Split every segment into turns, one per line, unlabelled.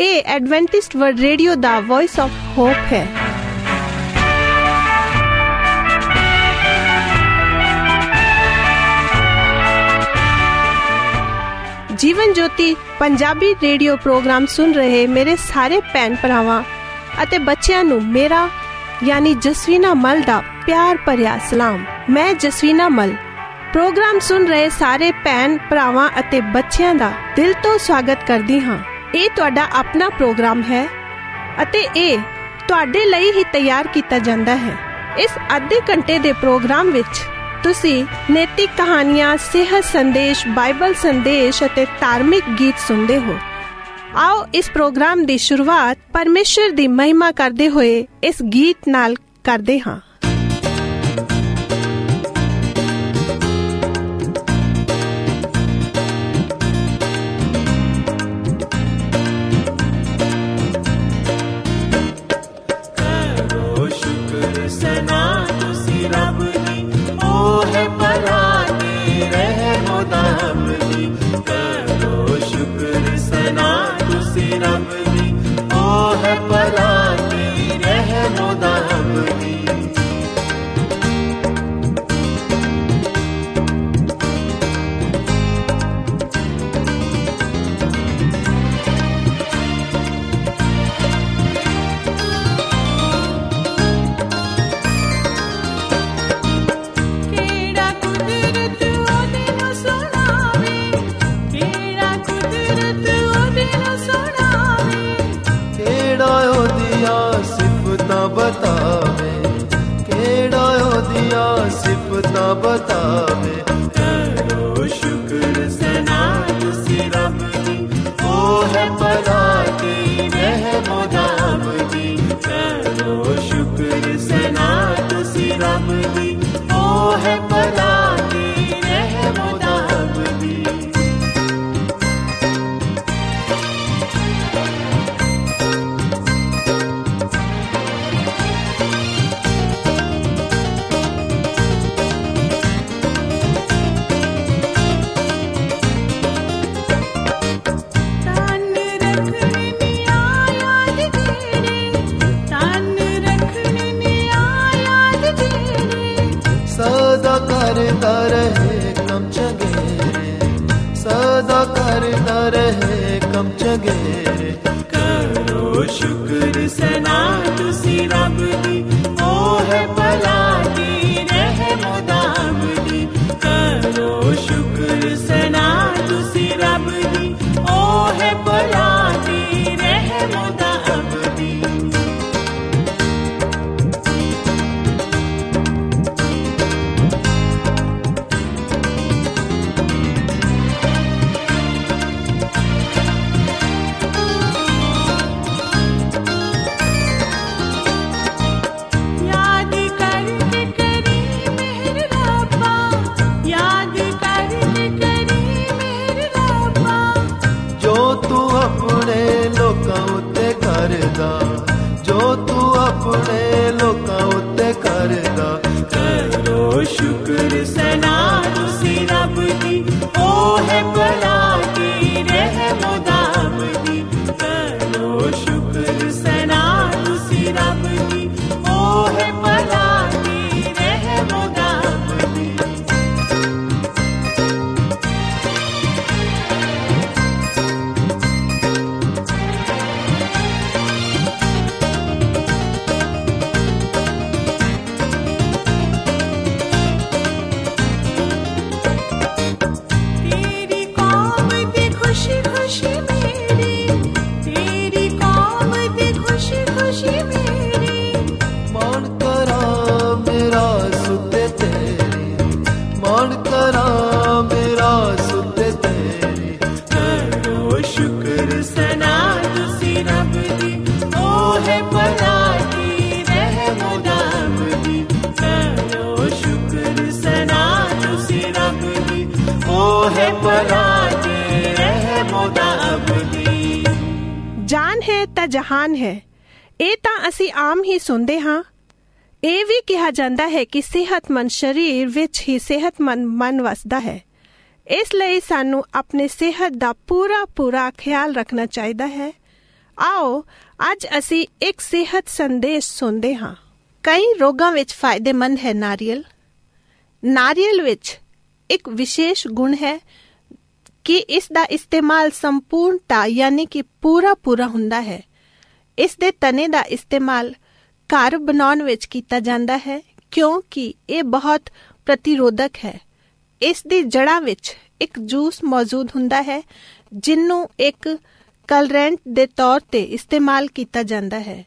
ਇਹ Adventist world radio ਦਾ voice of hop ਹੈ। ਜੀਵਨ ਜੋਤੀ ਪੰਜਾਬੀ ਰੇਡੀਓ ਪ੍ਰੋਗਰਾਮ ਸੁਣ ਰਹੇ ਮੇਰੇ ਸਾਰੇ ਭੈਣ ਭਰਾਵਾਂ ਅਤੇ ਬੱਚਿਆਂ ਨੂੰ ਮੇਰਾ, ਯਾਨੀ ਜਸਵੀਨਾ ਮਲ ਦਾ ਪਿਆਰ ਭਰਿਆ ਸਲਾਮ। ਮੈਂ ਜਸਵੀਨਾ ਮਲ। ਪ੍ਰੋਗਰਾਮ ਸੁਣ ਰਹੇ ਸਾਰੇ ਭੈਣ ਭਰਾਵਾਂ ਅਤੇ ਬੱਚਿਆਂ ਦਾ ਦਿਲ ਤੋਂ ਸਵਾਗਤ ਕਰਦੀ ਹਾਂ। ਇਹ ਤੁਹਾਡਾ ਆਪਣਾ ਪ੍ਰੋਗਰਾਮ ਹੈ ਅਤੇ ਇਹ ਤੁਹਾਡੇ ਲਈ ਹੀ ਤਿਆਰ ਕੀਤਾ ਜਾਂਦਾ ਹੈ। ਇਸ ਅੱਧੇ ਘੰਟੇ ਦੇ ਪ੍ਰੋਗਰਾਮ ਵਿੱਚ ਤੁਸੀਂ ਨੈਤਿਕ ਕਹਾਣੀਆਂ, ਸਿਹਤ ਸੰਦੇਸ਼, ਬਾਈਬਲ ਸੰਦੇਸ਼ ਅਤੇ ਧਾਰਮਿਕ ਗੀਤ ਸੁਣਦੇ ਹੋ। ਆਓ ਇਸ ਪ੍ਰੋਗਰਾਮ ਦੀ ਸ਼ੁਰੂਆਤ ਪਰਮੇਸ਼ਰ ਦੀ ਮਹਿਮਾ ਕਰਦੇ ਹੋਏ ਇਸ ਗੀਤ ਨਾਲ ਕਰਦੇ ਹਾਂ।
ਬਤਾਵੇ ਕਿਹੜਾ ਉਹਦੀਆਂ ਸਿਫਤਾਂ ਬਤਾਵੇ? ਕਮ ਚਗੇਰੇ ਕਰੋ ਸ਼ੁਕਰ
ਜਾਨ ਹੈ ਤਾਂ ਜਹਾਨ ਹੈ ਇਹ ਤਾਂ ਅਸੀਂ ਆਮ ਹੀ ਸੁਣਦੇ ਹਾਂ ਇਹ ਵੀ ਕਿਹਾ ਜਾਂਦਾ ਹੈ ਕਿ ਸਿਹਤਮੰਦ ਸਰੀਰ ਵਿੱਚ ਹੀ ਸਿਹਤਮੰਦ ਮਨ ਵਸਦਾ ਹੈ ਇਸ ਲਈ ਸਾਨੂੰ ਆਪਣੇ ਸਿਹਤ ਦਾ ਪੂਰਾ ਪੂਰਾ ਖਿਆਲ ਰੱਖਣਾ ਚਾਹੀਦਾ ਹੈ ਆਓ ਅੱਜ ਅਸੀਂ ਇੱਕ ਸਿਹਤ ਸੰਦੇਸ਼ ਸੁਣਦੇ ਹਾਂ ਕਈ ਰੋਗਾਂ ਵਿੱਚ ਫਾਇਦੇਮੰਦ ਹੈ ਨਾਰੀਅਲ ਨਾਰੀਅਲ ਵਿੱਚ ਇੱਕ ਵਿਸ਼ੇਸ਼ ਗੁਣ ਹੈ ਕਿ ਇਸ ਦਾ ਇਸਤੇਮਾਲ ਸੰਪੂਰਨਤਾ ਯਾਨੀ ਕਿ ਪੂਰਾ ਪੂਰਾ ਹੁੰਦਾ ਹੈ। ਇਸ ਦੇ ਤਣੇ ਦਾ ਇਸਤੇਮਾਲ ਘਰ ਬਣਾਉਣ ਵਿੱਚ ਕੀਤਾ ਜਾਂਦਾ ਹੈ, ਕਿਉਂਕਿ ਇਹ ਬਹੁਤ ਪ੍ਰਤੀਰੋਧਕ ਹੈ। ਇਸ ਦੀ ਜੜ੍ਹਾਂ ਵਿੱਚ ਇੱਕ ਜੂਸ ਮੌਜੂਦ ਹੁੰਦਾ ਹੈ ਜਿਹਨੂੰ ਇੱਕ ਕਲਰੈਂਟ ਦੇ ਤੌਰ ਤੇ ਇਸਤੇਮਾਲ ਕੀਤਾ ਜਾਂਦਾ ਹੈ।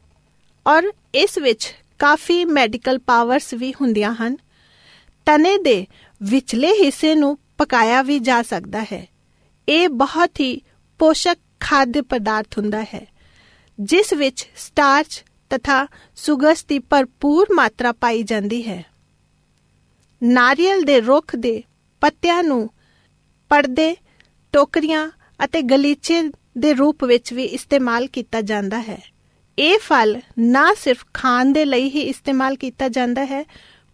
ਔਰ ਇਸ ਵਿੱਚ ਕਾਫੀ ਮੈਡੀਕਲ ਪਾਵਰਸ ਵੀ ਹੁੰਦੀਆਂ ਹਨ। ਤਣੇ ਦੇ ਵਿਚਲੇ ਹਿੱਸੇ ਨੂੰ ਪਕਾਇਆ ਵੀ ਜਾ ਸਕਦਾ ਹੈ। ਇਹ ਬਹੁਤ ਹੀ ਪੋਸ਼ਕ ਖਾद्य ਪਦਾਰਥ ਹੁੰਦਾ ਹੈ, ਜਿਸ ਵਿੱਚ ਸਟਾਰਚ ਤਥਾ ਸੁਗਰਸ ਦੀ ਭਰਪੂਰ ਮਾਤਰਾ ਪਾਈ ਜਾਂਦੀ ਹੈ। ਨਾਰੀਅਲ ਦੇ ਰੁੱਖ ਦੇ ਪੱਤਿਆਂ ਨੂੰ ਪਰਦੇ, ਟੋਕਰੀਆਂ ਅਤੇ ਗਲੀਚੇ ਦੇ ਰੂਪ ਵਿੱਚ ਵੀ ਇਸਤੇਮਾਲ ਕੀਤਾ ਜਾਂਦਾ ਹੈ। ਇਹ ਫਲ ਨਾ ਸਿਰਫ ਖਾਣ ਦੇ ਲਈ ਹੀ ਇਸਤੇਮਾਲ ਕੀਤਾ ਜਾਂਦਾ ਹੈ,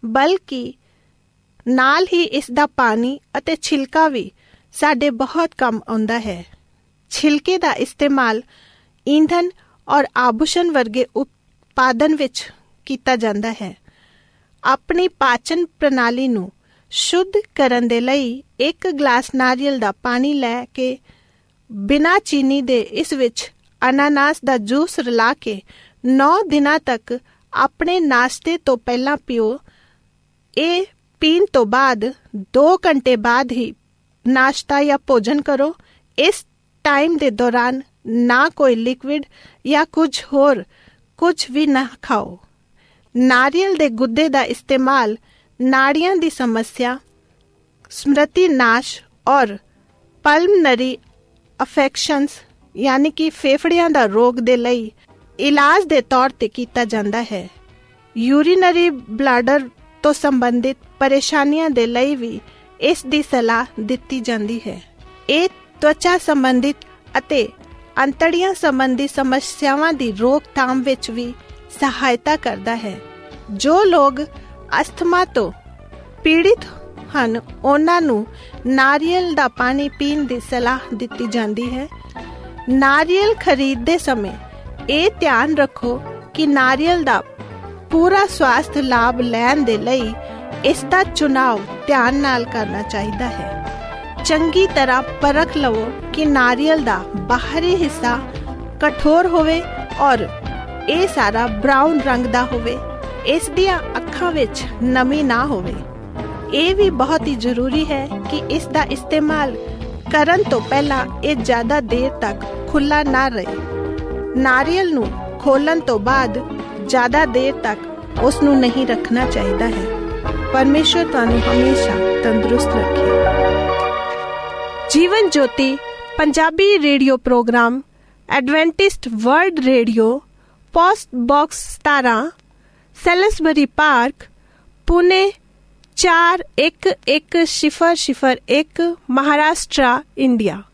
ਬਲਕਿ ਨਾਲ ਹੀ ਇਸ ਦਾ ਪਾਣੀ ਅਤੇ ਛਿਲਕਾ ਵੀ ਸਾਡੇ ਬਹੁਤ ਕੰਮ ਆਉਂਦਾ ਹੈ। ਛਿਲਕੇ ਦਾ ਇਸਤੇਮਾਲ ਈਂਧਨ ਔਰ ਆਭੂਸ਼ਣ ਵਰਗੇ ਉਤਪਾਦਨ ਵਿੱਚ ਕੀਤਾ ਜਾਂਦਾ ਹੈ। ਆਪਣੀ ਪਾਚਨ ਪ੍ਰਣਾਲੀ ਨੂੰ ਸ਼ੁੱਧ ਕਰਨ ਦੇ ਲਈ ਇੱਕ ਗਲਾਸ ਨਾਰੀਅਲ ਦਾ ਪਾਣੀ ਲੈ ਕੇ ਬਿਨਾਂ ਚੀਨੀ ਦੇ ਇਸ ਵਿੱਚ ਅਨਾਨਾਸ ਦਾ ਜੂਸ ਰਲਾ ਕੇ 9 ਦਿਨਾਂ ਤੱਕ ਆਪਣੇ ਨਾਸ਼ਤੇ ਤੋਂ ਪਹਿਲਾਂ ਪੀਓ। ਇਹ ਪੀਣ ਤੋਂ ਬਾਅਦ 2 ਘੰਟੇ ਬਾਅਦ ਹੀ ਨਾਸ਼ਤਾ ਜਾਂ ਭੋਜਨ ਕਰੋ। ਇਸ ਟਾਈਮ ਦੇ ਦੌਰਾਨ ਨਾ ਕੋਈ ਲਿਕਵਿਡ ਜਾਂ ਕੁਝ ਹੋਰ, ਕੁਝ ਵੀ ਨਾ ਖਾਓ। ਨਾਰੀਅਲ ਦੇ ਗੁੱਦੇ ਦਾ ਇਸਤੇਮਾਲ ਨਾੜੀਆਂ ਦੀ ਸਮੱਸਿਆ, ਸਮ੍ਰਿਤੀ ਨਾਸ਼ ਔਰ ਪਲਮਨਰੀ ਅਫੈਕਸ਼ਨਸ ਯਾਨੀ ਕਿ ਫੇਫੜਿਆਂ ਦਾ ਰੋਗ ਦੇ ਲਈ ਇਲਾਜ ਦੇ ਤੌਰ ਤੇ ਕੀਤਾ ਜਾਂਦਾ ਹੈ। ਯੂਰੀਨਰੀ ਬਲੈਡਰ ਤੋਂ ਸੰਬੰਧਿਤ ਪਰੇਸ਼ਾਨੀਆਂ ਦੇ ਲਈ ਵੀ ਇਸ ਦੀ ਸਲਾਹ ਦਿੱਤੀ ਜਾਂਦੀ ਹੈ। ਇਹ ਤਵਚਾ ਸੰਬੰਧਿਤ ਅਤੇ ਅੰਤੜੀਆਂ ਸੰਬੰਧੀ ਸਮੱਸਿਆਵਾਂ ਦੀ ਰੋਕਥਾਮ ਵਿੱਚ ਵੀ ਸਹਾਇਤਾ ਕਰਦਾ ਹੈ। ਜੋ ਲੋਕ ਅਸਥਮਾ ਤੋਂ ਪੀੜਿਤ ਹਨ, ਉਹਨਾਂ ਨੂੰ ਨਾਰੀਅਲ ਦਾ ਪਾਣੀ ਪੀਣ ਦੀ ਸਲਾਹ ਦਿੱਤੀ ਜਾਂਦੀ ਹੈ। ਨਾਰੀਅਲ ਖਰੀਦਦੇ ਸਮੇਂ ਇਹ ਧਿਆਨ ਰੱਖੋ ਕਿ ਨਾਰੀਅਲ ਦਾ ਪੂਰਾ ਸਵਾਸਥ ਲਾਭ ਲੈਣ ਦੇ ਲਈ ਇਸ ਦਾ ਚੁਣਾਵ ਧਿਆਨ ਨਾਲ ਕਰਨਾ ਚਾਹੀਦਾ ਹੈ। ਚੰਗੀ ਤਰ੍ਹਾਂ ਪਰਖ ਲਵੋ ਕਿ ਨਾਰੀਅਲ ਦਾ ਬਾਹਰੀ ਹਿੱਸਾ ਕਠੋਰ ਹੋਵੇ ਔਰ ਇਹ ਸਾਰਾ ਬ੍ਰਾਊਨ ਰੰਗ ਦਾ ਹੋਵੇ, ਇਸ ਦੀਆਂ ਅੱਖਾਂ ਵਿੱਚ ਨਮੀ ਨਾ ਹੋਵੇ। ਇਹ ਵੀ ਬਹੁਤ ਹੀ ਜ਼ਰੂਰੀ ਹੈ ਕਿ ਇਸ ਦਾ ਇਸਤੇਮਾਲ ਕਰਨ ਤੋਂ ਪਹਿਲਾਂ ਇਹ ਜ਼ਿਆਦਾ ਦੇਰ ਤੱਕ ਖੁੱਲਾ ਨਾ ਰਹੇ। ਨਾਰੀਅਲ ਨੂੰ ਖੋਲਣ ਤੋਂ ਬਾਅਦ ਜ਼ਿਆਦਾ ਦੇਰ ਤੱਕ ਉਸ ਨੂੰ ਨਹੀਂ ਰੱਖਣਾ ਚਾਹੀਦਾ ਹੈ ਪਰਮੇਸ਼ਰ ਤੁਹਾਨੂੰ ਹਮੇਸ਼ਾ ਤੰਦਰੁਸਤ ਰੱਖੇ Jeevan Jyoti Punjabi radio program Adventist world radio post box 17 Salisbury park Pune 411001 Maharashtra India
खुदा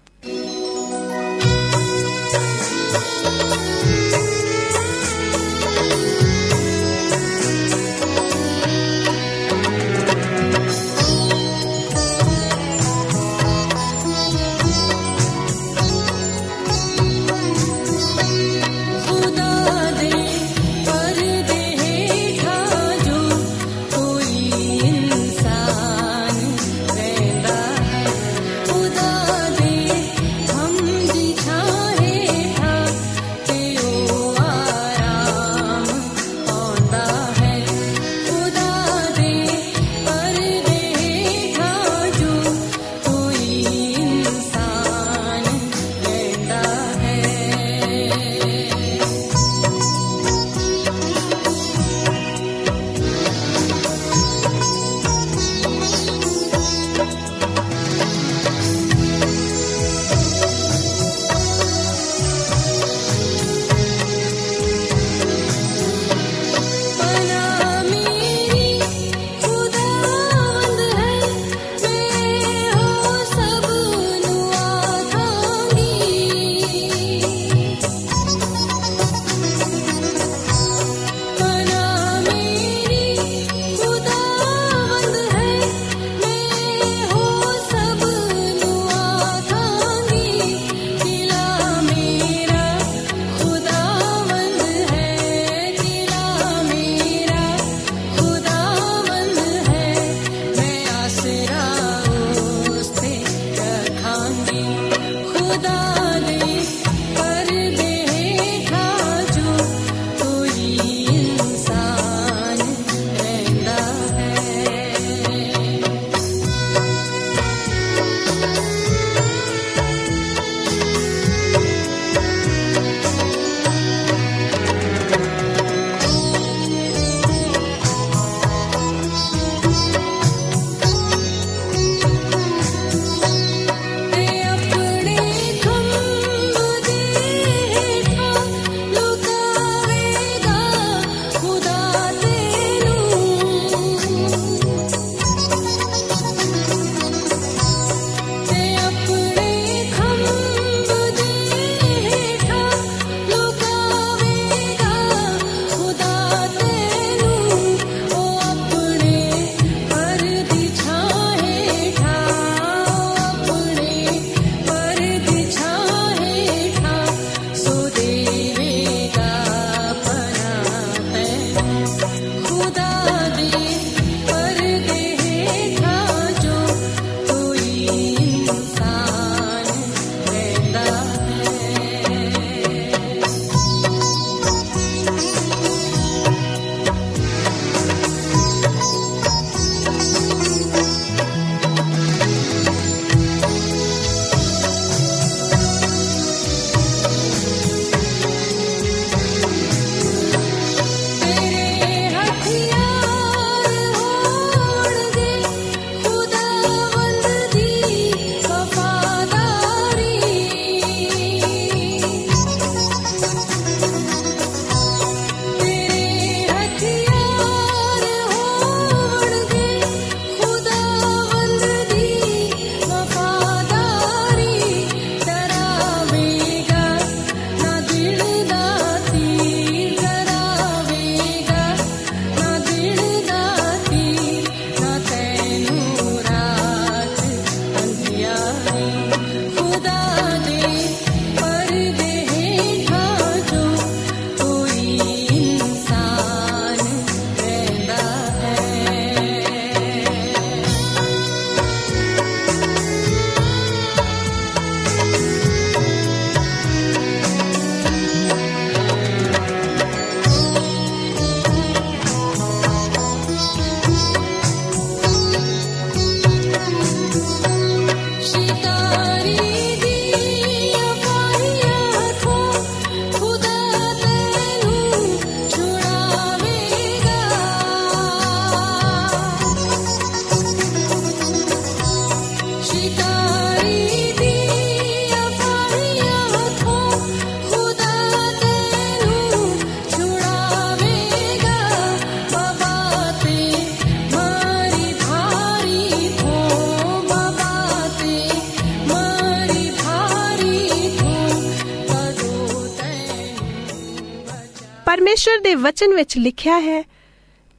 ਵਚਨ ਵਿੱਚ ਲਿਖਿਆ ਹੈ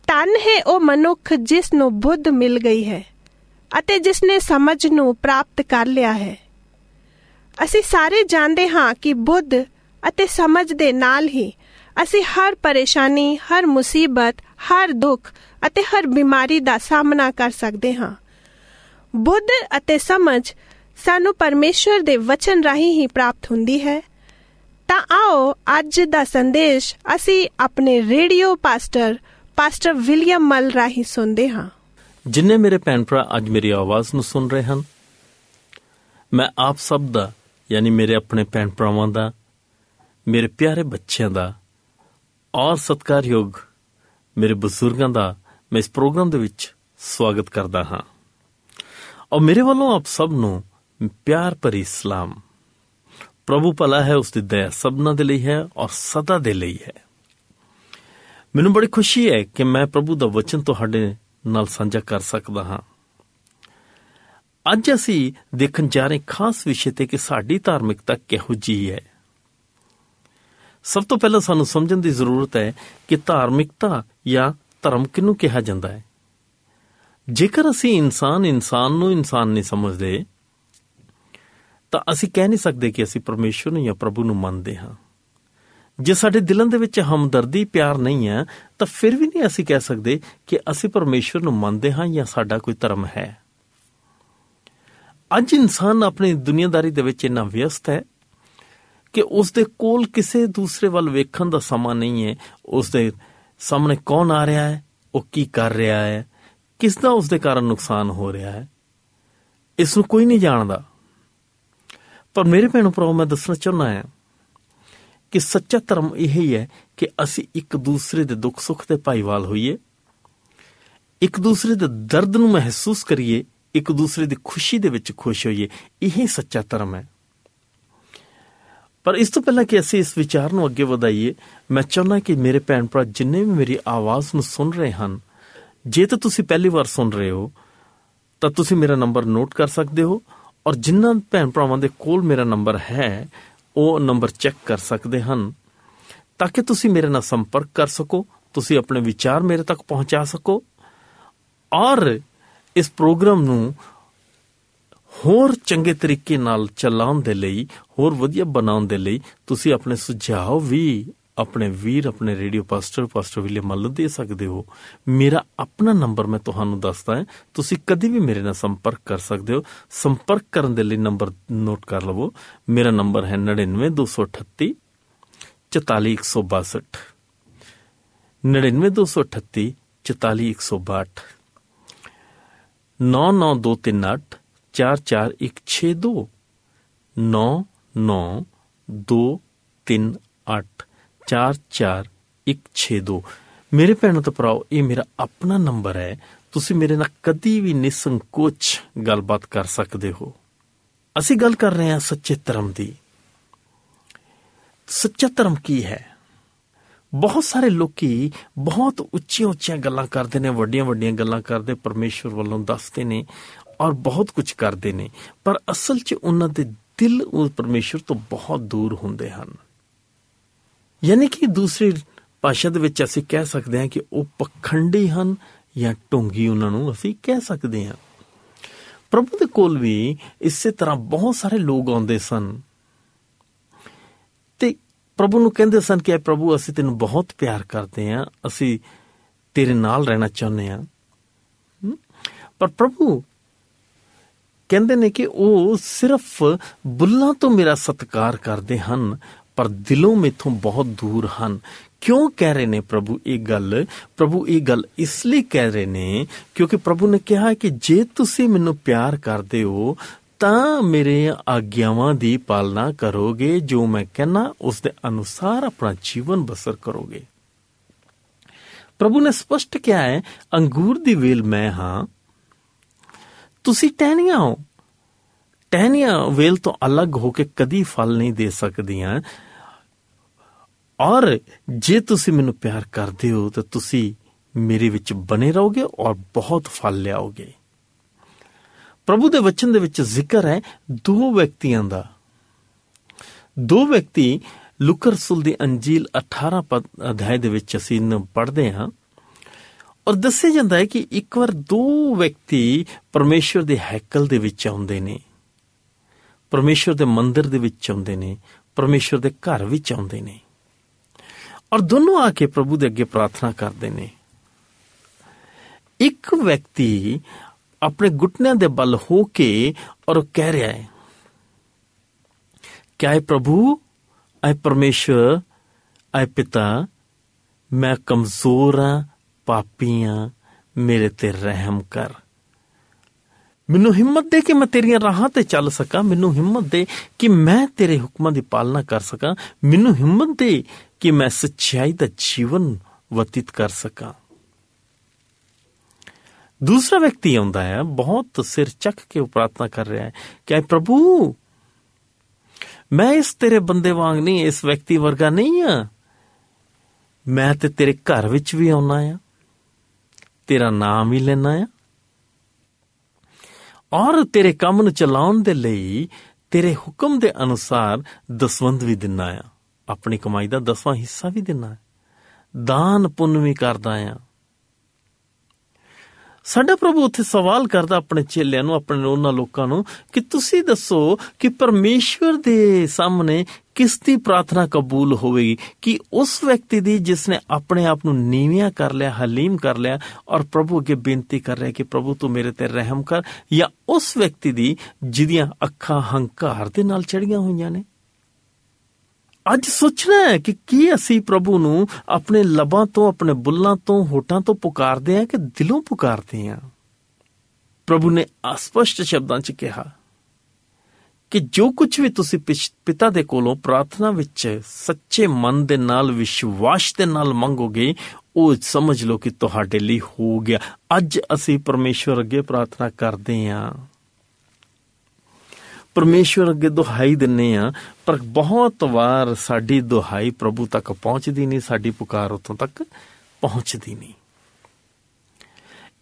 ਧਨ ਹੈ ਉਹ ਮਨੁੱਖ ਜਿਸ ਨੂੰ ਬੁੱਧ ਮਿਲ ਗਈ ਹੈ ਅਤੇ ਜਿਸ ਨੇ ਸਮਝ ਨੂੰ ਪ੍ਰਾਪਤ ਕਰ ਲਿਆ ਹੈ ਅਸੀਂ ਸਾਰੇ ਜਾਣਦੇ ਹਾਂ ਕਿ ਬੁੱਧ ਅਤੇ ਸਮਝ ਦੇ ਨਾਲ ਹੀ ਅਸੀਂ ਹਰ ਪਰੇਸ਼ਾਨੀ ਹਰ ਮੁਸੀਬਤ ਹਰ ਦੁੱਖ ਅਤੇ ਹਰ ਬਿਮਾਰੀ ਦਾ ਸਾਹਮਣਾ ਕਰ ਸਕਦੇ ਹਾਂ ਬੁੱਧ ਅਤੇ ਸਮਝ ਸਾਨੂੰ ਪਰਮੇਸ਼ਵਰ ਦੇ ਵਚਨ ਰਾਹੀਂ ਹੀ ਪ੍ਰਾਪਤ ਹੁੰਦੀ ਹੈ ਤਾਂ ਆਓ ਅੱਜ ਦਾ ਸੰਦੇਸ਼ ਅਸੀਂ ਆਪਣੇ ਰੇਡੀਓ ਪਾਸਟਰ ਪਾਸਟਰ ਵਿਲੀਅਮ ਮਲ ਰਾਹੀਂ ਸੁਣਦੇ ਹਾਂ।
ਜਿੰਨੇ ਮੇਰੇ ਭੈਣ ਭਰਾ ਅੱਜ ਮੇਰੀ ਆਵਾਜ਼ ਨੂੰ ਸੁਣ ਰਹੇ ਹਨ, ਮੈਂ ਆਪ ਸਭ ਦਾ, ਯਾਨੀ ਮੇਰੇ ਆਪਣੇ ਭੈਣ ਭਰਾਵਾਂ ਦਾ, ਮੇਰੇ ਪਿਆਰੇ ਬੱਚਿਆਂ ਦਾ, ਔਰ ਸਤਿਕਾਰਯੋਗ ਮੇਰੇ ਬਜ਼ੁਰਗਾਂ ਦਾ, ਮੈਂ ਇਸ ਪ੍ਰੋਗਰਾਮ ਦੇ ਵਿੱਚ ਸਵਾਗਤ ਕਰਦਾ ਹਾਂ। ਔਰ ਮੇਰੇ ਵੱਲੋਂ ਆਪ ਸਭ ਨੂੰ ਪਿਆਰ ਭਰੀ ਸਲਾਮ। ਪ੍ਰਭੂ ਭਲਾ ਹੈ ਉਸ ਦੀ ਦਇਆ ਸਭਨਾਂ ਦੇ ਲਈ ਹੈ ਔਰ ਸਦਾ ਦੇ ਲਈ ਹੈ। ਮੈਨੂੰ ਬੜੀ ਖੁਸ਼ੀ ਹੈ ਕਿ ਮੈਂ ਪ੍ਰਭੂ ਦਾ ਵਚਨ ਤੁਹਾਡੇ ਨਾਲ ਸਾਂਝਾ ਕਰ ਸਕਦਾ ਹਾਂ। ਅੱਜ ਅਸੀਂ ਦੇਖਣ ਜਾ ਰਹੇ ਖਾਸ ਵਿਸ਼ੇ ਤੇ ਕਿ ਸਾਡੀ ਧਾਰਮਿਕਤਾ ਕਿਹੋ ਜੀ ਹੈ। ਸਭ ਤੋਂ ਪਹਿਲਾਂ ਸਾਨੂੰ ਸਮਝਣ ਦੀ ਜ਼ਰੂਰਤ ਹੈ ਕਿ ਧਾਰਮਿਕਤਾ ਜਾਂ ਧਰਮ ਕਿਹਨੂੰ ਕਿਹਾ ਜਾਂਦਾ ਹੈ। ਜੇਕਰ ਅਸੀਂ ਇਨਸਾਨ ਇਨਸਾਨ ਨੂੰ ਇਨਸਾਨ ਨਹੀਂ ਸਮਝਦੇ ਤਾਂ ਅਸੀਂ ਕਹਿ ਨਹੀਂ ਸਕਦੇ ਕਿ ਅਸੀਂ ਪਰਮੇਸ਼ਵਰ ਨੂੰ ਜਾਂ ਪ੍ਰਭੂ ਨੂੰ ਮੰਨਦੇ ਹਾਂ। ਜੇ ਸਾਡੇ ਦਿਲਾਂ ਦੇ ਵਿੱਚ ਹਮਦਰਦੀ, ਪਿਆਰ ਨਹੀਂ ਹੈ, ਤਾਂ ਫਿਰ ਵੀ ਨਹੀਂ ਅਸੀਂ ਕਹਿ ਸਕਦੇ ਕਿ ਅਸੀਂ ਪਰਮੇਸ਼ਵਰ ਨੂੰ ਮੰਨਦੇ ਹਾਂ ਜਾਂ ਸਾਡਾ ਕੋਈ ਧਰਮ ਹੈ। ਅੱਜ ਇਨਸਾਨ ਆਪਣੀ ਦੁਨੀਆਦਾਰੀ ਦੇ ਵਿੱਚ ਇੰਨਾ ਵਿਅਸਤ ਹੈ ਕਿ ਉਸ ਦੇ ਕੋਲ ਕਿਸੇ ਦੂਸਰੇ ਵੱਲ ਵੇਖਣ ਦਾ ਸਮਾਂ ਨਹੀਂ ਹੈ। ਉਸ ਦੇ ਸਾਹਮਣੇ ਕੌਣ ਆ ਰਿਹਾ ਹੈ, ਉਹ ਕੀ ਕਰ ਰਿਹਾ ਹੈ ਕਿਸ ਦਾ ਉਸ ਦੇ ਕਾਰਨ ਨੁਕਸਾਨ ਹੋ ਰਿਹਾ ਹੈ, ਇਸ ਨੂੰ ਕੋਈ ਨਹੀਂ ਜਾਣਦਾ। ਪਰ ਮੇਰੇ ਭੈਣੋ ਭਰਾਓ ਮੈਂ ਦੱਸਣਾ ਚਾਹੁੰਦਾ ਹਾਂ ਕਿ ਸੱਚਾ ਧਰਮ ਇਹ ਹੀ ਹੈ ਕਿ ਅਸੀਂ ਇੱਕ ਦੂਸਰੇ ਦੇ ਦੁੱਖ ਸੁੱਖ ਦੇ ਭਾਈਵਾਲ ਹੋਈਏ, ਇੱਕ ਦੂਸਰੇ ਦੇ ਦਰਦ ਨੂੰ ਮਹਿਸੂਸ ਕਰੀਏ, ਇੱਕ ਦੂਸਰੇ ਦੀ ਖੁਸ਼ੀ ਦੇ ਵਿੱਚ ਖੁਸ਼ ਹੋਈਏ, ਇਹ ਸੱਚਾ ਧਰਮ ਹੈ। ਪਰ ਇਸ ਤੋਂ ਪਹਿਲਾਂ ਕਿ ਅਸੀਂ ਇਸ ਵਿਚਾਰ ਨੂੰ ਅੱਗੇ ਵਧਾਈਏ, ਮੈਂ ਚਾਹੁੰਦਾ ਕਿ ਮੇਰੇ ਭੈਣ ਭਰਾ ਜਿੰਨੇ ਵੀ ਮੇਰੀ ਆਵਾਜ਼ ਨੂੰ ਸੁਣ ਰਹੇ ਹਨ, ਜੇ ਤਾਂ ਤੁਸੀਂ ਪਹਿਲੀ ਵਾਰ ਸੁਣ ਰਹੇ ਹੋ, ਤਾਂ ਤੁਸੀਂ ਮੇਰਾ ਨੰਬਰ ਨੋਟ ਕਰ ਸਕਦੇ ਹੋ ਔਰ ਜਿਨ੍ਹਾਂ ਭੈਣ ਭਰਾਵਾਂ ਦੇ ਕੋਲ ਮੇਰਾ ਨੰਬਰ ਹੈ, ਉਹ ਨੰਬਰ ਚੈੱਕ ਕਰ ਸਕਦੇ ਹਨ ਤਾਂ ਕਿ ਤੁਸੀਂ ਮੇਰੇ ਨਾਲ ਸੰਪਰਕ ਕਰ ਸਕੋ, ਤੁਸੀਂ ਆਪਣੇ ਵਿਚਾਰ ਮੇਰੇ ਤੱਕ ਪਹੁੰਚਾ ਸਕੋ ਔਰ ਇਸ ਪ੍ਰੋਗਰਾਮ ਨੂੰ ਹੋਰ ਚੰਗੇ ਤਰੀਕੇ ਨਾਲ ਚਲਾਉਣ ਦੇ ਲਈ, ਹੋਰ ਵਧੀਆ ਬਣਾਉਣ ਦੇ ਲਈ ਤੁਸੀਂ ਆਪਣੇ ਸੁਝਾਅ ਵੀ ਆਪਣੇ ਵੀਰ, ਆਪਣੇ radio pastor pastor William Mall ਨੂੰ ਦੇ ਸਕਦੇ ਹੋ। ਮੇਰਾ ਆਪਣਾ ਨੰਬਰ ਮੈਂ ਤੁਹਾਨੂੰ ਦੱਸਦਾ ਹਾਂ। ਤੁਸੀਂ ਕਦੀ ਵੀ ਮੇਰੇ ਨਾਲ ਸੰਪਰਕ ਕਰ ਸਕਦੇ ਹੋ। ਸੰਪਰਕ ਕਰਨ ਦੇ ਲਈ ਨੰਬਰ ਨੋਟ ਕਰ ਲਵੋ। ਮੇਰਾ ਨੰਬਰ ਹੈ 99238 44162 99238 44162 99238 44162 99238 44162 ਮੇਰੇ ਭੈਣੋ ਤੇ ਭਰਾਓ, ਇਹ ਮੇਰਾ ਆਪਣਾ ਨੰਬਰ ਹੈ। ਤੁਸੀਂ ਮੇਰੇ ਨਾਲ ਕਦੀ ਵੀ ਨਿਸੰਕੋਚ ਗੱਲਬਾਤ ਕਰ ਸਕਦੇ ਹੋ। ਅਸੀਂ ਗੱਲ ਕਰ ਰਹੇ ਹਾਂ ਸੱਚੇ ਧਰਮ ਦੀ। ਸੱਚਾ ਧਰਮ ਕੀ ਹੈ? ਬਹੁਤ ਸਾਰੇ ਲੋਕੀ ਬਹੁਤ ਉੱਚੀਆਂ ਉੱਚੀਆਂ ਗੱਲਾਂ ਕਰਦੇ ਨੇ ਵੱਡੀਆਂ ਵੱਡੀਆਂ ਗੱਲਾਂ ਕਰਦੇ, ਪਰਮੇਸ਼ਵਰ ਵੱਲੋਂ ਦੱਸਦੇ ਨੇ ਔਰ ਬਹੁਤ ਕੁਝ ਕਰਦੇ ਨੇ। ਪਰ ਅਸਲ 'ਚ ਉਹਨਾਂ ਦੇ ਦਿਲ ਉਹ ਪਰਮੇਸ਼ਵਰ ਤੋਂ ਬਹੁਤ ਦੂਰ ਹੁੰਦੇ ਹਨ। ਯਾਨੀ ਕਿ ਦੂਸਰੀ ਭਾਸ਼ਾ ਦੇ ਵਿੱਚ ਅਸੀਂ ਕਹਿ ਸਕਦੇ ਹਾਂ ਕਿ ਉਹ ਪਖੰਡੀ ਹਨ ਜਾਂ ਢੋਂਗੀ ਉਹਨਾਂ ਨੂੰ ਅਸੀਂ ਕਹਿ ਸਕਦੇ ਹਾਂ। ਪ੍ਰਭੂ ਦੇ ਕੋਲ ਵੀ ਇਸੇ ਤਰ੍ਹਾਂ ਬਹੁਤ ਸਾਰੇ ਲੋਕ ਆਉਂਦੇ ਸਨ। ਤੇ ਪ੍ਰਭੂ ਨੂੰ ਕਹਿੰਦੇ ਸਨ ਕਿ, ਐ ਪ੍ਰਭੂ, ਅਸੀਂ ਤੈਨੂੰ ਬਹੁਤ ਪਿਆਰ ਕਰਦੇ ਹਾਂ, ਅਸੀਂ ਤੇਰੇ ਨਾਲ ਰਹਿਣਾ ਚਾਹੁੰਦੇ ਹਾਂ। ਪਰ ਪ੍ਰਭੂ ਕਹਿੰਦੇ ਨੇ ਕਿ ਉਹ ਸਿਰਫ ਬੁੱਲਾਂ ਤੋਂ ਮੇਰਾ ਸਤਿਕਾਰ ਕਰਦੇ ਹਨ ਪਰ ਦਿਲੋਂ ਮੇਥੋਂ ਬਹੁਤ ਦੂਰ ਹਨ। ਕਿਉਂ ਕਹਿ ਰਹੇ ਨੇ ਪ੍ਰਭੂ ਇਹ ਗੱਲ? ਪ੍ਰਭੂ ਇਹ ਗੱਲ ਇਸ ਲਈ ਕਹਿ ਰਹੇ ਨੇ ਕਿਉਂਕਿ ਪ੍ਰਭੂ ਨੇ ਕਿਹਾ ਕਿ ਜੇ ਤੁਸੀਂ ਮੈਨੂੰ ਪਿਆਰ ਕਰਦੇ ਹੋ, ਤਾਂ ਮੇਰੇ ਆਗਿਆਵਾਂ ਦੀ ਪਾਲਣਾ ਕਰੋਗੇ, ਜੋ ਮੈਂ ਕਹਿਣਾ, ਉਸ ਦੇ ਅਨੁਸਾਰ ਆਪਣਾ ਜੀਵਨ ਬਸਰ ਕਰੋਗੇ। ਪ੍ਰਭੂ ਨੇ ਸਪਸ਼ਟ ਕਿਹਾ ਹੈ, ਅੰਗੂਰ ਦੀ ਵੇਲ ਮੈਂ ਹਾਂ। ਤੁਸੀਂ ਟਹਿਨੀਆਂ ਹੋ। ਟਹਿਨੀਆਂ ਵੇਲ ਤੋਂ ਅਲੱਗ ਹੋ ਕੇ ਕਦੀ ਫਲ ਨਹੀਂ ਦੇ ਸਕਦੀਆਂ। ਔਰ ਜੇ ਤੁਸੀਂ ਮੈਨੂੰ ਪਿਆਰ ਕਰਦੇ ਹੋ, ਤਾਂ ਤੁਸੀਂ ਮੇਰੇ ਵਿੱਚ ਬਨੇ ਰਹੋਗੇ ਔਰ ਬਹੁਤ ਫਲ ਲਿਆਓਗੇ। ਪ੍ਰਭੂ ਦੇ ਵਚਨ ਦੇ ਵਿੱਚ ਜ਼ਿਕਰ ਹੈ ਦੋ ਵਿਅਕਤੀਆਂ ਦਾ। ਦੋ ਵਿਅਕਤੀ ਲੂਕਾ ਰਸੂਲ ਦੀ ਅੰਜੀਲ 18 ਪਦ ਅਧਿਆਇ ਦੇ ਵਿੱਚ ਅਸੀਂ ਇਹਨੂੰ ਪੜ੍ਹਦੇ ਹਾਂ ਔਰ ਦੱਸਿਆ ਜਾਂਦਾ ਹੈ ਕਿ ਇੱਕ ਵਾਰ ਦੋ ਵਿਅਕਤੀ ਪਰਮੇਸ਼ਵਰ ਦੇ ਹੈਕਲ ਦੇ ਵਿੱਚ ਆਉਂਦੇ ਨੇ, ਪਰਮੇਸ਼ਵਰ ਦੇ ਮੰਦਿਰ ਦੇ ਵਿੱਚ ਆਉਂਦੇ ਨੇ, ਪਰਮੇਸ਼ਵਰ ਦੇ ਘਰ ਵਿੱਚ ਆਉਂਦੇ ਨੇ। ਔਰ ਦੋਨੋਂ ਆ ਕੇ ਪ੍ਰਭੂ ਦੇ ਅੱਗੇ ਪ੍ਰਾਰਥਨਾ ਕਰਦੇ ਨੇ। ਇੱਕ ਵਿਅਕਤੀ ਆਪਣੇ ਘੁਟਨਿਆਂ ਦੇ ਬਲ ਹੋ ਕੇ ਔਰ ਉਹ ਕਹਿ ਰਿਹਾ ਹੈ ਕਿ ਆਏ ਪ੍ਰਭੂ? ਆਏ ਪਰਮੇਸ਼ਵਰ ਆਏ ਪਿਤਾ, ਮੈਂ ਕਮਜ਼ੋਰ ਹਾਂ ਪਾਪੀ ਹਾਂ ਮੇਰੇ ਤੇ ਰਹਿਮ ਕਰ। ਮੈਨੂੰ ਹਿੰਮਤ ਦੇ ਕਿ ਮੈਂ ਤੇਰੀਆਂ ਰਾਹਾਂ ਤੇ ਚੱਲ ਸਕਾਂ, ਮੈਨੂੰ ਹਿੰਮਤ ਦੇ ਕਿ ਮੈਂ ਤੇਰੇ ਹੁਕਮਾਂ ਦੀ ਪਾਲਣਾ ਕਰ ਸਕਾਂ, ਮੈਨੂੰ ਹਿੰਮਤ ਦੇ ਕਿ ਮੈਂ ਸੱਚਾਈ ਦਾ ਜੀਵਨ ਬਤੀਤ ਕਰ ਸਕਾਂ। ਦੂਸਰਾ ਵਿਅਕਤੀ ਆਉਂਦਾ ਹੈ, ਬਹੁਤ ਸਿਰ ਚੱਕ ਕੇ ਉਹ ਪ੍ਰਾਰਥਨਾ ਕਰ ਰਿਹਾ ਹੈ ਕਿ ਐ ਪ੍ਰਭੂ, ਮੈਂ ਇਸ ਤੇਰੇ ਬੰਦੇ ਵਾਂਗ ਨਹੀਂ, ਇਸ ਵਿਅਕਤੀ ਵਰਗਾ ਨਹੀਂ ਆ। ਮੈਂ ਤੇ ਤੇਰੇ ਘਰ ਵਿੱਚ ਵੀ ਆਉਣਾ ਆ। ਤੇਰਾ ਨਾਮ ਹੀ ਲੈਣਾ ਆ। ਔਰ ਤੇਰੇ ਕੰਮ ਨੂੰ ਚਲਾਉਣ ਦੇ ਲਈ ਤੇਰੇ ਹੁਕਮ ਦੇ ਅਨੁਸਾਰ ਦਸਵੰਦ ਵੀ ਦਿੰਨਾ ਆ। ਆਪਣੀ ਕਮਾਈ ਦਾ ਦਸਵਾਂ ਹਿੱਸਾ ਵੀ ਦਿੰਨਾ ਹੈ। ਦਾਨ ਪੁੰਨ ਵੀ ਕਰਦਾ ਆ ਸਾਡਾ ਪ੍ਰਭੂ ਉੱਥੇ ਸਵਾਲ ਕਰਦਾ ਆਪਣੇ ਚੇਲਿਆਂ ਨੂੰ, ਆਪਣੇ ਉਹਨਾਂ ਲੋਕਾਂ ਨੂੰ ਕਿ ਤੁਸੀਂ ਦੱਸੋ ਕਿ ਪਰਮੇਸ਼ਵਰ ਦੇ ਸਾਹਮਣੇ ਕਿਸ ਦੀ ਪ੍ਰਾਰਥਨਾ ਕਬੂਲ ਹੋਵੇਗੀ? ਕਿ ਉਸ ਵਿਅਕਤੀ ਦੀ ਜਿਸ ਨੇ ਆਪਣੇ ਆਪ ਨੂੰ ਨੀਵਿਆਂ ਕਰ ਲਿਆ, ਹਲੀਮ ਕਰ ਲਿਆ ਔਰ ਪ੍ਰਭੂ ਅੱਗੇ ਬੇਨਤੀ ਕਰ ਰਿਹਾ ਕਿ ਪ੍ਰਭੂ ਤੂੰ ਮੇਰੇ ਤੇ ਰਹਿਮ ਕਰ ਜਾਂ ਉਸ ਵਿਅਕਤੀ ਦੀ ਜਿਹਦੀਆਂ ਅੱਖਾਂ ਹੰਕਾਰ ਦੇ ਨਾਲ ਚੜੀਆਂ ਹੋਈਆਂ ਨੇ? ਅੱਜ ਸੋਚਣਾ ਹੈ ਕਿ ਕੀ ਅਸੀਂ ਪ੍ਰਭੂ ਨੂੰ ਆਪਣੇ ਲਬਾਂ ਤੋਂ, ਆਪਣੇ ਬੁੱਲਾਂ ਤੋਂ, ਹੋਠਾਂ ਤੋਂ ਪੁਕਾਰਦੇ ਹਾਂ ਕਿ ਦਿਲੋਂ ਪੁਕਾਰਦੇ ਹਾਂ? ਪ੍ਰਭੂ ਨੇ ਅਸਪਸ਼ਟ ਸ਼ਬਦਾਂ 'ਚ ਕਿਹਾ ਕਿ ਜੋ ਕੁਝ ਵੀ ਤੁਸੀਂ ਪਿਛ- ਪਿਤਾ ਦੇ ਕੋਲੋਂ ਪ੍ਰਾਰਥਨਾ ਵਿੱਚ ਸੱਚੇ ਮਨ ਦੇ ਨਾਲ, ਵਿਸ਼ਵਾਸ ਦੇ ਨਾਲ ਮੰਗੋਗੇ, ਉਹ ਸਮਝ ਲਓ ਕਿ ਤੁਹਾਡੇ ਲਈ ਹੋ ਗਿਆ। ਅੱਜ ਅਸੀਂ ਪਰਮੇਸ਼ਵਰ ਅੱਗੇ ਪ੍ਰਾਰਥਨਾ ਕਰਦੇ ਹਾਂ। ਪਰਮੇਸ਼ਵਰ ਅੱਗੇ ਦੁਹਾਈ ਦਿੰਨੇ ਆ, ਪਰ ਬਹੁਤ ਵਾਰ ਸਾਡੀ ਦੁਹਾਈ ਪ੍ਰਭੂ ਤੱਕ ਪਹੁੰਚਦੀ ਨਹੀਂ, ਸਾਡੀ ਪੁਕਾਰ ਉਤੋਂ ਤੱਕ ਪਹੁੰਚਦੀ ਨਹੀਂ।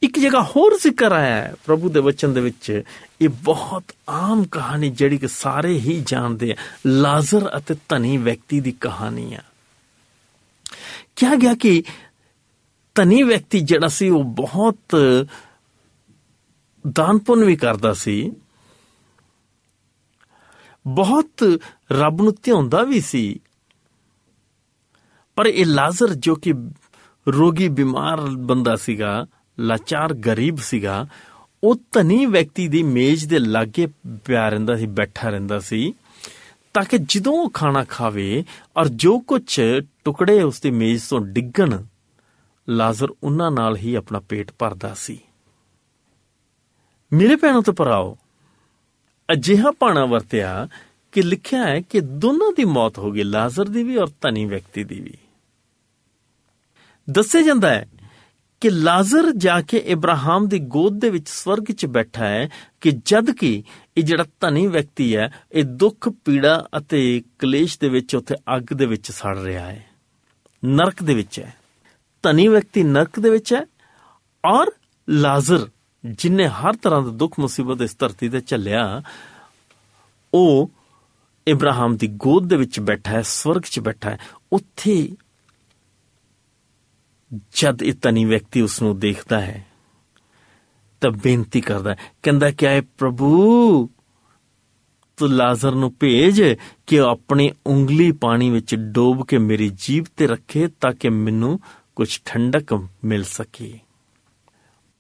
ਇੱਕ ਜਗ੍ਹਾ ਹੋਰ ਜ਼ਿਕਰ ਆਇਆ ਹੈ ਪ੍ਰਭੂ ਦੇ ਵਚਨ ਦੇ ਵਿੱਚ, ਇਹ ਬਹੁਤ ਆਮ ਕਹਾਣੀ ਜਿਹੜੀ ਕਿ ਸਾਰੇ ਹੀ ਜਾਣਦੇ ਆ, ਲਾਜ਼ਰ ਅਤੇ ਧਨੀ ਵਿਅਕਤੀ ਦੀ ਕਹਾਣੀ ਆ। ਕਿਹਾ ਗਿਆ ਕਿ ਧਨੀ ਵਿਅਕਤੀ ਜਿਹੜਾ ਸੀ, ਉਹ ਬਹੁਤ ਦਾਨ ਪੁੰਨ ਵੀ ਕਰਦਾ ਸੀ ਬਹੁਤ ਰੱਬ ਨੂੰ ਧਿਆਉਂਦਾ ਵੀ ਸੀ। ਪਰ ਇਹ ਲਾਜ਼ਰ ਜੋ ਕਿ ਰੋਗੀ ਬਿਮਾਰ ਬੰਦਾ ਸੀਗਾ, ਲਾਚਾਰ ਗਰੀਬ ਸੀਗਾ, ਉਹ ਧਨੀ ਵਿਅਕਤੀ ਦੀ ਮੇਜ਼ ਦੇ ਲਾਗੇ ਪਿਆ ਰਹਿੰਦਾ ਸੀ, ਬੈਠਾ ਰਹਿੰਦਾ ਸੀ। ਤਾਂ ਕਿ ਜਦੋਂ ਉਹ ਖਾਣਾ ਖਾਵੇ ਔਰ ਜੋ ਕੁਝ ਟੁਕੜੇ ਉਸ ਦੀ ਮੇਜ਼ ਤੋਂ ਡਿੱਗਣ, ਲਾਜ਼ਰ ਉਹਨਾਂ ਨਾਲ ਹੀ ਆਪਣਾ ਪੇਟ ਭਰਦਾ ਸੀ। ਮੇਰੇ ਭੈਣੋ ਤੇ ਭਰਾਓ ਅਜਿਹਾ ਪਾਣਾ ਵਰਤਿਆ ਕਿ ਲਿਖਿਆ ਹੈ ਕਿ ਦੋਨਾਂ ਦੀ ਮੌਤ ਹੋ ਗਈ, ਲਾਜ਼ਰ ਦੀ ਵੀ ਔਰ ਧਨੀ ਵਿਅਕਤੀ ਦੀ ਵੀ। ਦੱਸਿਆ ਜਾਂਦਾ ਹੈ ਕਿ ਲਾਜ਼ਰ ਜਾ ਕੇ ਇਬਰਾਹਿਮ ਦੀ ਗੋਦ ਦੇ ਵਿੱਚ ਸਵਰਗ 'ਚ ਬੈਠਾ ਹੈ ਕਿ ਜਦ ਕਿ ਇਹ ਜਿਹੜਾ ਧਨੀ ਵਿਅਕਤੀ ਹੈ, ਇਹ ਦੁੱਖ, ਪੀੜਾ ਅਤੇ ਕਲੇਸ਼ ਦੇ ਵਿੱਚ ਉੱਥੇ ਅੱਗ ਦੇ ਵਿੱਚ ਸੜ ਰਿਹਾ ਹੈ। ਨਰਕ ਦੇ ਵਿੱਚ ਹੈ। ਧਨੀ ਵਿਅਕਤੀ ਨਰਕ ਦੇ ਵਿੱਚ ਹੈ ਔਰ ਲਾਜ਼ਰ ਜਿਨੇ ਹਰ ਤਰ੍ਹਾਂ ਦਾ ਦੁੱਖ ਮੁਸੀਬਤ ਇਸ ਧਰਤੀ ਤੇ ਝੱਲਿਆ, ਉਹ ਇਬਰਾਹਿਮ ਦੀ ਗੋਦ ਦੇ ਵਿੱਚ ਬੈਠਾ ਹੈ, ਸਵਰਗ 'ਚ ਬੈਠਾ ਹੈ। ਉੱਥੇ ਜਦ ਇਹ ਤਨੀ ਵਿਅਕਤੀ ਉਸ ਨੂੰ ਦੇਖਦਾ ਹੈ, ਤਾਂ ਬੇਨਤੀ ਕਰਦਾ ਹੈ, ਕਹਿੰਦਾ ਕਿ ਆਏ ਪ੍ਰਭੂ, ਤੂੰ ਲਾਜ਼ਰ ਨੂੰ ਭੇਜ ਕਿ ਉਹ ਆਪਣੀ ਉਂਗਲੀ ਪਾਣੀ ਵਿੱਚ ਡੋਬ ਕੇ ਮੇਰੀ ਜੀਭ ਤੇ ਰੱਖੇ ਤਾਂ ਕਿ ਮੈਨੂੰ ਕੁਝ ਠੰਡਕ ਮਿਲ ਸਕੇ।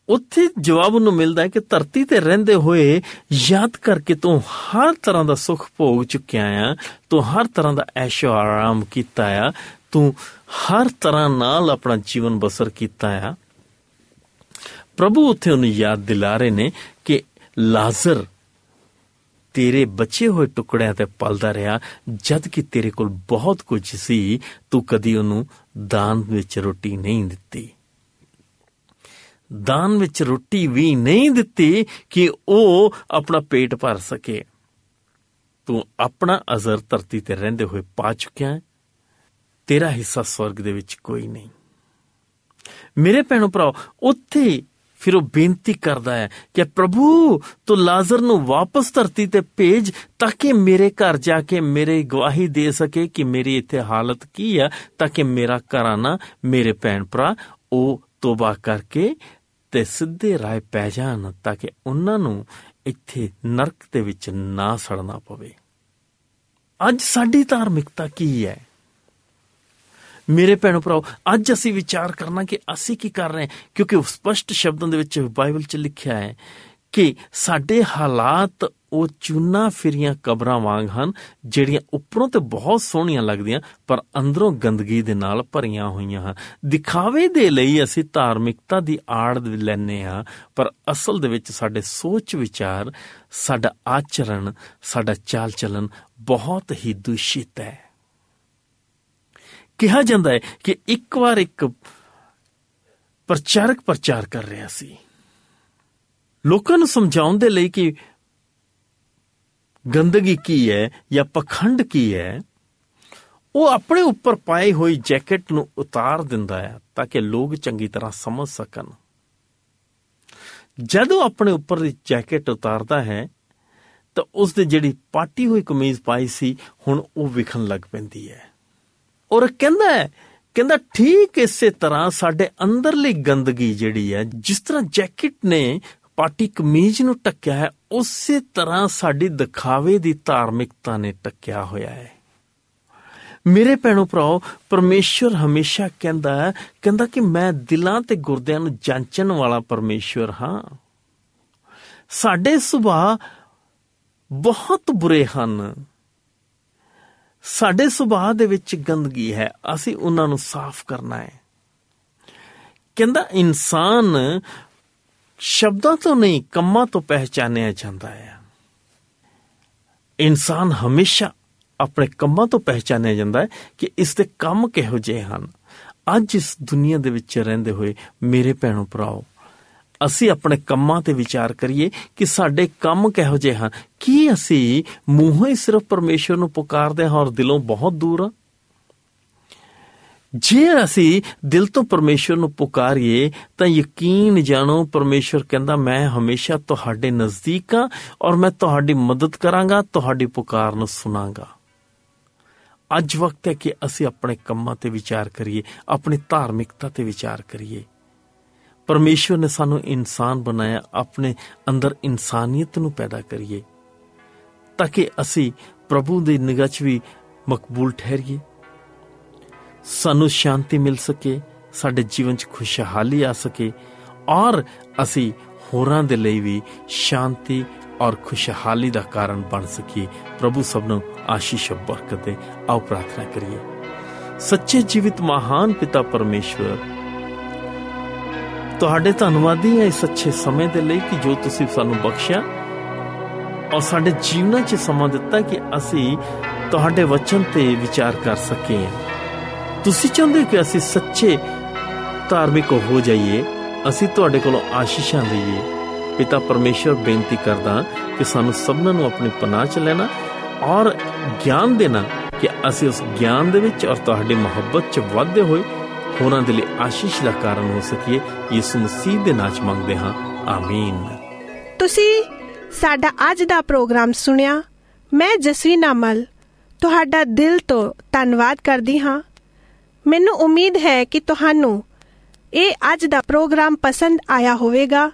ਉੱਥੇ ਜਵਾਬ ਨੂੰ ਮਿਲਦਾ ਹੈ ਕਿ ਧਰਤੀ ਤੇ ਰਹਿੰਦੇ ਹੋਏ ਯਾਦ ਕਰਕੇ ਤੂੰ ਹਰ ਤਰ੍ਹਾਂ ਦਾ ਸੁੱਖ ਭੋਗ ਚੁੱਕਿਆ ਆ, ਤੂੰ ਹਰ ਤਰ੍ਹਾਂ ਦਾ ਐਸ਼ੋ ਆਰਾਮ ਕੀਤਾ ਆ, ਤੂੰ ਹਰ ਤਰ੍ਹਾਂ ਨਾਲ ਆਪਣਾ ਜੀਵਨ ਬਸਰ ਕੀਤਾ ਆ। ਪ੍ਰਭੂ ਉੱਥੇ ਉਹਨੂੰ ਯਾਦ ਦਿਲਾ ਰਹੇ ਨੇ ਕਿ ਲਾਜ਼ਰ ਤੇਰੇ ਬਚੇ ਹੋਏ ਟੁਕੜਿਆਂ ਤੇ ਪਲਦਾ ਰਿਹਾ, ਜਦ ਕਿ ਤੇਰੇ ਕੋਲ ਬਹੁਤ ਕੁਝ ਸੀ, ਤੂੰ ਕਦੀ ਉਹਨੂੰ ਦਾਨ ਵਿੱਚ ਰੋਟੀ ਨਹੀਂ ਦਿੱਤੀ। ਦਾਨ ਵਿੱਚ ਰੋਟੀ ਵੀ ਨਹੀਂ ਦਿੱਤੀ ਕਿ ਉਹ ਆਪਣਾ ਪੇਟ ਭਰ ਸਕੇ। ਤੂੰ ਆਪਣਾ ਅਜ਼ਰ ਧਰਤੀ ਤੇ ਰਹਿੰਦੇ ਹੋਏ ਪਾ ਚੁੱਕਿਆ ਹੈ। ਤੇਰਾ ਹਿੱਸਾ ਸਵਰਗ ਦੇ ਵਿੱਚ ਕੋਈ ਨਹੀਂ। ਮੇਰੇ ਭੈਣੋ ਭਰਾਓ, ਉੱਥੇ ਫਿਰ ਉਹ ਬੇਨਤੀ ਕਰਦਾ ਹੈ ਕਿ ਪ੍ਰਭੂ, ਤੂੰ ਲਾਜ਼ਰ ਨੂੰ ਵਾਪਸ ਧਰਤੀ ਤੇ ਭੇਜ ਤਾਂ ਕਿ ਮੇਰੇ ਘਰ ਜਾ ਕੇ ਮੇਰੇ ਗਵਾਹੀ ਦੇ ਸਕੇ ਕਿ ਮੇਰੀ ਇੱਥੇ ਹਾਲਤ ਕੀ ਹੈ, ਤਾਂ ਕਿ ਮੇਰਾ ਘਰਾਨਾ ਮੇਰੇ ਭੈਣ ਭਰਾ, ਉਹ ਤੋਬਾ ਕਰਕੇ ਤੇ ਸਿੱਧੇ ਰਾਹ ਪੈ ਜਾਣ ਤਾਂ ਕਿ ਉਹਨਾਂ ਨੂੰ ਇੱਥੇ ਨਰਕ ਦੇ ਵਿੱਚ ਨਾ ਸੜਨਾ ਪਵੇ। ਅੱਜ ਸਾਡੀ ਧਾਰਮਿਕਤਾ ਕੀ ਹੈ? ਮੇਰੇ ਭੈਣੋ ਭਰਾਓ, ਅੱਜ ਅਸੀਂ ਵਿਚਾਰ ਕਰਨਾ ਕਿ ਅਸੀਂ ਕੀ ਕਰ ਰਹੇ ਹਾਂ? ਕਿਉਂਕਿ ਸਪਸ਼ਟ ਸ਼ਬਦਾਂ ਦੇ ਵਿੱਚ ਬਾਈਬਲ 'ਚ ਲਿਖਿਆ ਹੈ ਕਿ ਸਾਡੇ ਹਾਲਾਤ ਉਹ ਚੂਨਾ ਫਿਰੀਆਂ ਕਬਰਾਂ ਵਾਂਗ ਹਨ, ਜਿਹੜੀਆਂ ਉੱਪਰੋਂ ਤੇ ਬਹੁਤ ਸੋਹਣੀਆਂ ਲੱਗਦੀਆਂ, ਪਰ ਅੰਦਰੋਂ ਗੰਦਗੀ ਦੇ ਨਾਲ ਭਰੀਆਂ ਹੋਈਆਂ ਹਨ। ਦਿਖਾਵੇ ਦੇ ਲਈ ਅਸੀਂ ਧਾਰਮਿਕਤਾ ਦੀ ਆੜ ਲੈਨੇ ਆ ਪਰ ਅਸਲ ਦੇ ਵਿੱਚ ਸਾਡੇ ਸੋਚ ਵਿਚਾਰ, ਸਾਡਾ ਆਚਰਣ, ਸਾਡਾ ਚਾਲ ਚਲਨ ਬਹੁਤ ਹੀ ਦੂਸ਼ਿਤ ਹੈ। ਕਿਹਾ ਜਾਂਦਾ ਹੈ ਕਿ ਇੱਕ ਵਾਰ ਇੱਕ ਪ੍ਰਚਾਰਕ ਪ੍ਰਚਾਰ ਕਰ ਰਿਹਾ ਸੀ। ਲੋਕਾਂ ਨੂੰ ਸਮਝਾਉਣ ਦੇ ਲਈ ਕਿ ਗੰਦਗੀ ਕੀ ਹੈ ਜਾਂ ਪਖੰਡ ਕੀ ਹੈ, ਉਹ ਆਪਣੇ ਉੱਪਰ ਪਾਈ ਹੋਈ ਜੈਕਟ ਨੂੰ ਉਤਾਰ ਦਿੰਦਾ ਹੈ ਤਾਂ ਕਿ ਲੋਕ ਚੰਗੀ ਤਰ੍ਹਾਂ ਸਮਝ ਸਕਣ। ਜਦੋਂ ਆਪਣੇ ਉੱਪਰ ਦੀ ਜੈਕਟ ਉਤਾਰਦਾ ਹੈ, ਤਾਂ ਉਸ ਦੇ ਜਿਹੜੀ ਪਾਟੀ ਹੋਈ ਕਮੀਜ਼ ਪਾਈ ਸੀ, ਹੁਣ ਉਹ ਵਿਖਣ ਲੱਗ ਪੈਂਦੀ ਹੈ। ਔਰ ਕਹਿੰਦਾ ਹੈ, ਕਹਿੰਦਾ ਠੀਕ ਇਸੇ ਤਰ੍ਹਾਂ ਸਾਡੇ ਅੰਦਰਲੀ ਗੰਦਗੀ ਜਿਹੜੀ ਹੈ, ਜਿਸ ਤਰ੍ਹਾਂ ਜੈਕਟ ਨੇ ਪਾਟੀ ਕਮੀਜ਼ ਨੂੰ ਟੱਕਿਆ ਹੈ, ਉਸੇ ਤਰ੍ਹਾਂ ਸਾਡੀ ਦਿਖਾਵੇ ਦੀ ਧਾਰਮਿਕਤਾ ਨੇ ਟੱਕਿਆ ਹੋਇਆ ਹੈ। ਮੇਰੇ ਭੈਣੋ ਭਰਾਓ, ਪਰਮੇਸ਼ਵਰ ਹਮੇਸ਼ਾ ਕਹਿੰਦਾ ਹੈ, ਕਹਿੰਦਾ ਕਿ ਮੈਂ ਦਿਲਾਂ ਤੇ ਗੁਰਦਿਆਂ ਨੂੰ ਜਾਂਚਣ ਵਾਲਾ ਪਰਮੇਸ਼ਵਰ ਹਾਂ। ਸਾਡੇ ਸੁਭਾਅ ਬਹੁਤ ਬੁਰੇ ਹਨ। ਸਾਡੇ ਸੁਭਾਅ ਦੇ ਵਿੱਚ ਗੰਦਗੀ ਹੈ, ਅਸੀਂ ਉਹਨਾਂ ਨੂੰ ਸਾਫ਼ ਕਰਨਾ ਹੈ। ਕਹਿੰਦਾ, ਇਨਸਾਨ ਸ਼ਬਦਾਂ ਤੋਂ ਨਹੀਂ, ਕੰਮਾਂ ਤੋਂ ਪਹਿਚਾਨਿਆ ਜਾਂਦਾ ਹੈ। ਇਨਸਾਨ ਹਮੇਸ਼ਾ ਆਪਣੇ ਕੰਮਾਂ ਤੋਂ ਪਹਿਚਾਨਿਆ ਜਾਂਦਾ ਹੈ ਕਿ ਇਸ ਦੇ ਕੰਮ ਕਿਹੋ ਜਿਹੇ ਹਨ। ਅੱਜ ਇਸ ਦੁਨੀਆ ਦੇ ਵਿੱਚ ਰਹਿੰਦੇ ਹੋਏ ਮੇਰੇ ਭੈਣੋ ਭਰਾਓ, ਅਸੀਂ ਆਪਣੇ ਕੰਮਾਂ ਤੇ ਵਿਚਾਰ ਕਰੀਏ ਕਿ ਸਾਡੇ ਕੰਮ ਕਿਹੋ ਜਿਹੇ ਹਨ। ਕੀ ਅਸੀਂ ਮੂੰਹੋਂ ਹੀ ਸਿਰਫ ਪਰਮੇਸ਼ਵਰ ਨੂੰ ਪੁਕਾਰਦੇ ਹਾਂ ਔਰ ਦਿਲੋਂ ਬਹੁਤ ਦੂਰ ਹਾਂ? ਜੇ ਅਸੀਂ ਦਿਲ ਤੋਂ ਪਰਮੇਸ਼ਵਰ ਨੂੰ ਪੁਕਾਰੀਏ, ਤਾਂ ਯਕੀਨ ਜਾਣੋ, ਪਰਮੇਸ਼ਵਰ ਕਹਿੰਦਾ, ਮੈਂ ਹਮੇਸ਼ਾ ਤੁਹਾਡੇ ਨਜ਼ਦੀਕ ਹਾਂ ਔਰ ਮੈਂ ਤੁਹਾਡੀ ਮਦਦ ਕਰਾਂਗਾ, ਤੁਹਾਡੀ ਪੁਕਾਰ ਨੂੰ ਸੁਨਾਂਗਾ ਅੱਜ ਵਕਤ ਹੈ ਕਿ ਅਸੀਂ ਆਪਣੇ ਕੰਮਾਂ ਤੇ ਵਿਚਾਰ ਕਰੀਏ, ਆਪਣੀ ਧਾਰਮਿਕਤਾ ਤੇ ਵਿਚਾਰ ਕਰੀਏ। ਪਰਮੇਸ਼ਵਰ ਨੇ ਸਾਨੂੰ ਇਨਸਾਨ ਬਣਾਇਆ, ਆਪਣੇ ਅੰਦਰ ਇਨਸਾਨੀਅਤ ਨੂੰ ਪੈਦਾ ਕਰੀਏ, ਤਾਂ ਕਿ ਅਸੀਂ ਪ੍ਰਭੂ ਦੀ ਨਿਗਾਹ 'ਚ ਵੀ ਮਕਬੂਲ ਠਹਿਰੀਏ। ਸਾਨੂੰ ਸ਼ਾਂਤੀ ਮਿਲ ਸਕੇ, ਸਾਡੇ ਜੀਵਨ 'ਚ ਖੁਸ਼ਹਾਲੀ ਆ ਸਕੇ, ਔਰ ਅਸੀਂ ਹੋਰਾਂ ਦੇ ਲਈ ਵੀ ਸ਼ਾਂਤੀ ਔਰ ਖੁਸ਼ਹਾਲੀ ਦਾ ਕਾਰਨ ਬਣ ਸਕੀਏ। ਪ੍ਰਭੂ ਸਭ ਨੂੰ ਆਸ਼ੀਸ਼ ਬਰਕਤ ਦੇ। ਆਓ ਪ੍ਰਾਰਥਨਾ ਕਰੀਏ। ਸੱਚੇ ਜੀਵਿਤ ਮਹਾਨ ਪਿਤਾ ਪਰਮੇਸ਼ਵਰ, ਤੁਹਾਡੇ ਧੰਨਵਾਦੀ ਹਾਂ ਇਸ ਅੱਛੇ ਸਮੇਂ ਦੇ ਲਈ ਕਿ ਜੋ ਤੁਸੀਂ ਸਾਨੂੰ ਬਖਸ਼ਿਆ ਔਰ ਸਾਡੇ ਜੀਵਨਾਂ 'ਚ ਸਮਾਂ ਦਿੱਤਾ ਕਿ ਅਸੀਂ ਤੁਹਾਡੇ ਵਚਨ ਤੇ ਵਿਚਾਰ ਕਰ ਸਕੀਏ। ਤੁਸੀਂ ਚਾਹੁੰਦੇ ਹੋ ਕਿ ਅਸੀਂ ਸੱਚੇ ਧਾਰਮਿਕ ਹੋ ਜਾਈਏ? ਅਸੀਂ ਤੁਹਾਡੇ ਕੋਲੋਂ ਆਸ਼ੀਸ਼ਾਂ ਲਈਏ। ਪਿਤਾ ਪਰਮੇਸ਼ਰ ਬੇਨਤੀ ਕਰਦਾ ਕਿ ਸਾਨੂੰ ਸਭਨਾਂ ਨੂੰ ਆਪਣੀ ਪਨਾਹ ਚ ਲੈਣਾ ਔਰ ਗਿਆਨ ਦੇਣਾ ਕਿ ਅਸੀਂ ਉਸ ਗਿਆਨ ਦੇ ਵਿੱਚ ਔਰ ਤੁਹਾਡੀ ਮੁਹੱਬਤ ਚ ਵਧਦੇ ਹੋਏ ਹੋਰਾਂ ਦੇ ਲਈ ਆਸ਼ੀਸ਼ ਦਾ ਕਾਰਨ ਹੋ ਸਕੀਏ। ਯਿਸੂ ਮਸੀਹ ਦੇ ਨਾਮ ਚ ਮੰਗਦੇ ਹਾਂ। ਆਮੀਨ।
ਤੁਸੀਂ ਸਾਡਾ ਅੱਜ ਦਾ ਪ੍ਰੋਗਰਾਮ ਸੁਣਿਆ। ਮੈਂ ਜਸਵੀ ਨਾਮਲ ਤੁਹਾਡਾ ਦਿਲ ਤੋਂ ਧੰਨਵਾਦ ਕਰਦੀ ਹਾਂ। ਮੈਨੂੰ ਉਮੀਦ ਹੈ ਕਿ ਤੁਹਾਨੂੰ ਇਹ ਅੱਜ ਦਾ ਪ੍ਰੋਗਰਾਮ ਪਸੰਦ ਆਇਆ ਹੋਵੇਗਾ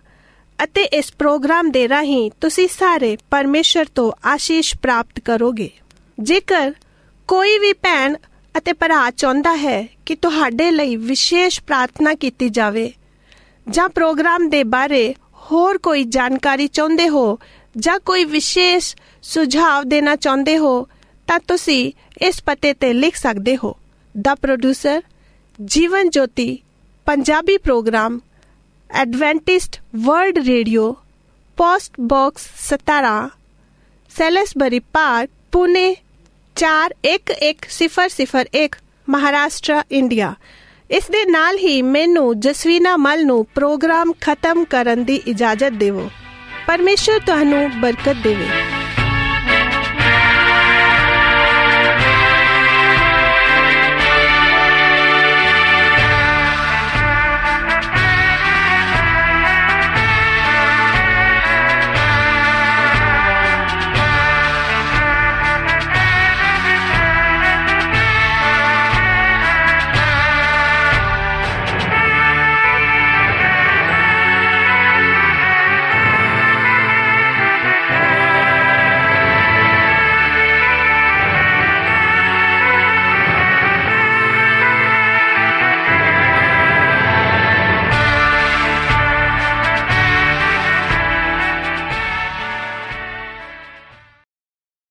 ਅਤੇ ਇਸ ਪ੍ਰੋਗਰਾਮ ਦੇ ਰਾਹੀਂ ਤੁਸੀਂ ਸਾਰੇ ਪਰਮੇਸ਼ਰ ਤੋਂ ਆਸ਼ੀਸ਼ ਪ੍ਰਾਪਤ ਕਰੋਗੇ। ਜੇਕਰ ਕੋਈ ਵੀ ਭੈਣ ਅਤੇ ਭਰਾ ਚਾਹੁੰਦਾ ਹੈ ਕਿ ਤੁਹਾਡੇ ਲਈ ਵਿਸ਼ੇਸ਼ ਪ੍ਰਾਰਥਨਾ ਕੀਤੀ ਜਾਵੇ ਜਾਂ ਪ੍ਰੋਗਰਾਮ ਦੇ ਬਾਰੇ ਹੋਰ ਕੋਈ ਜਾਣਕਾਰੀ ਚਾਹੁੰਦੇ ਹੋ ਜਾਂ ਕੋਈ ਵਿਸ਼ੇਸ਼ ਸੁਝਾਅ ਦੇਣਾ ਚਾਹੁੰਦੇ ਹੋ, ਤਾਂ ਤੁਸੀਂ ਇਸ ਪਤੇ ਤੇ ਲਿਖ ਸਕਦੇ ਹੋ। ਦਾ producer Jeevan Jyoti Punjabi program Adventist world radio post box 17 Salisbury park Pune 411001 Maharashtra India ਇਸ ਦੇ ਨਾਲ ਹੀ ਮੈਨੂੰ ਜਸਵੀਨਾ ਮਲ ਨੂੰ ਪ੍ਰੋਗਰਾਮ ਖਤਮ ਕਰਨ ਦੀ ਇਜਾਜ਼ਤ ਦਿਵੋ ਪਰਮੇਸ਼ਰ ਤੁਹਾਨੂੰ ਬਰਕਤ ਦੇਵੇ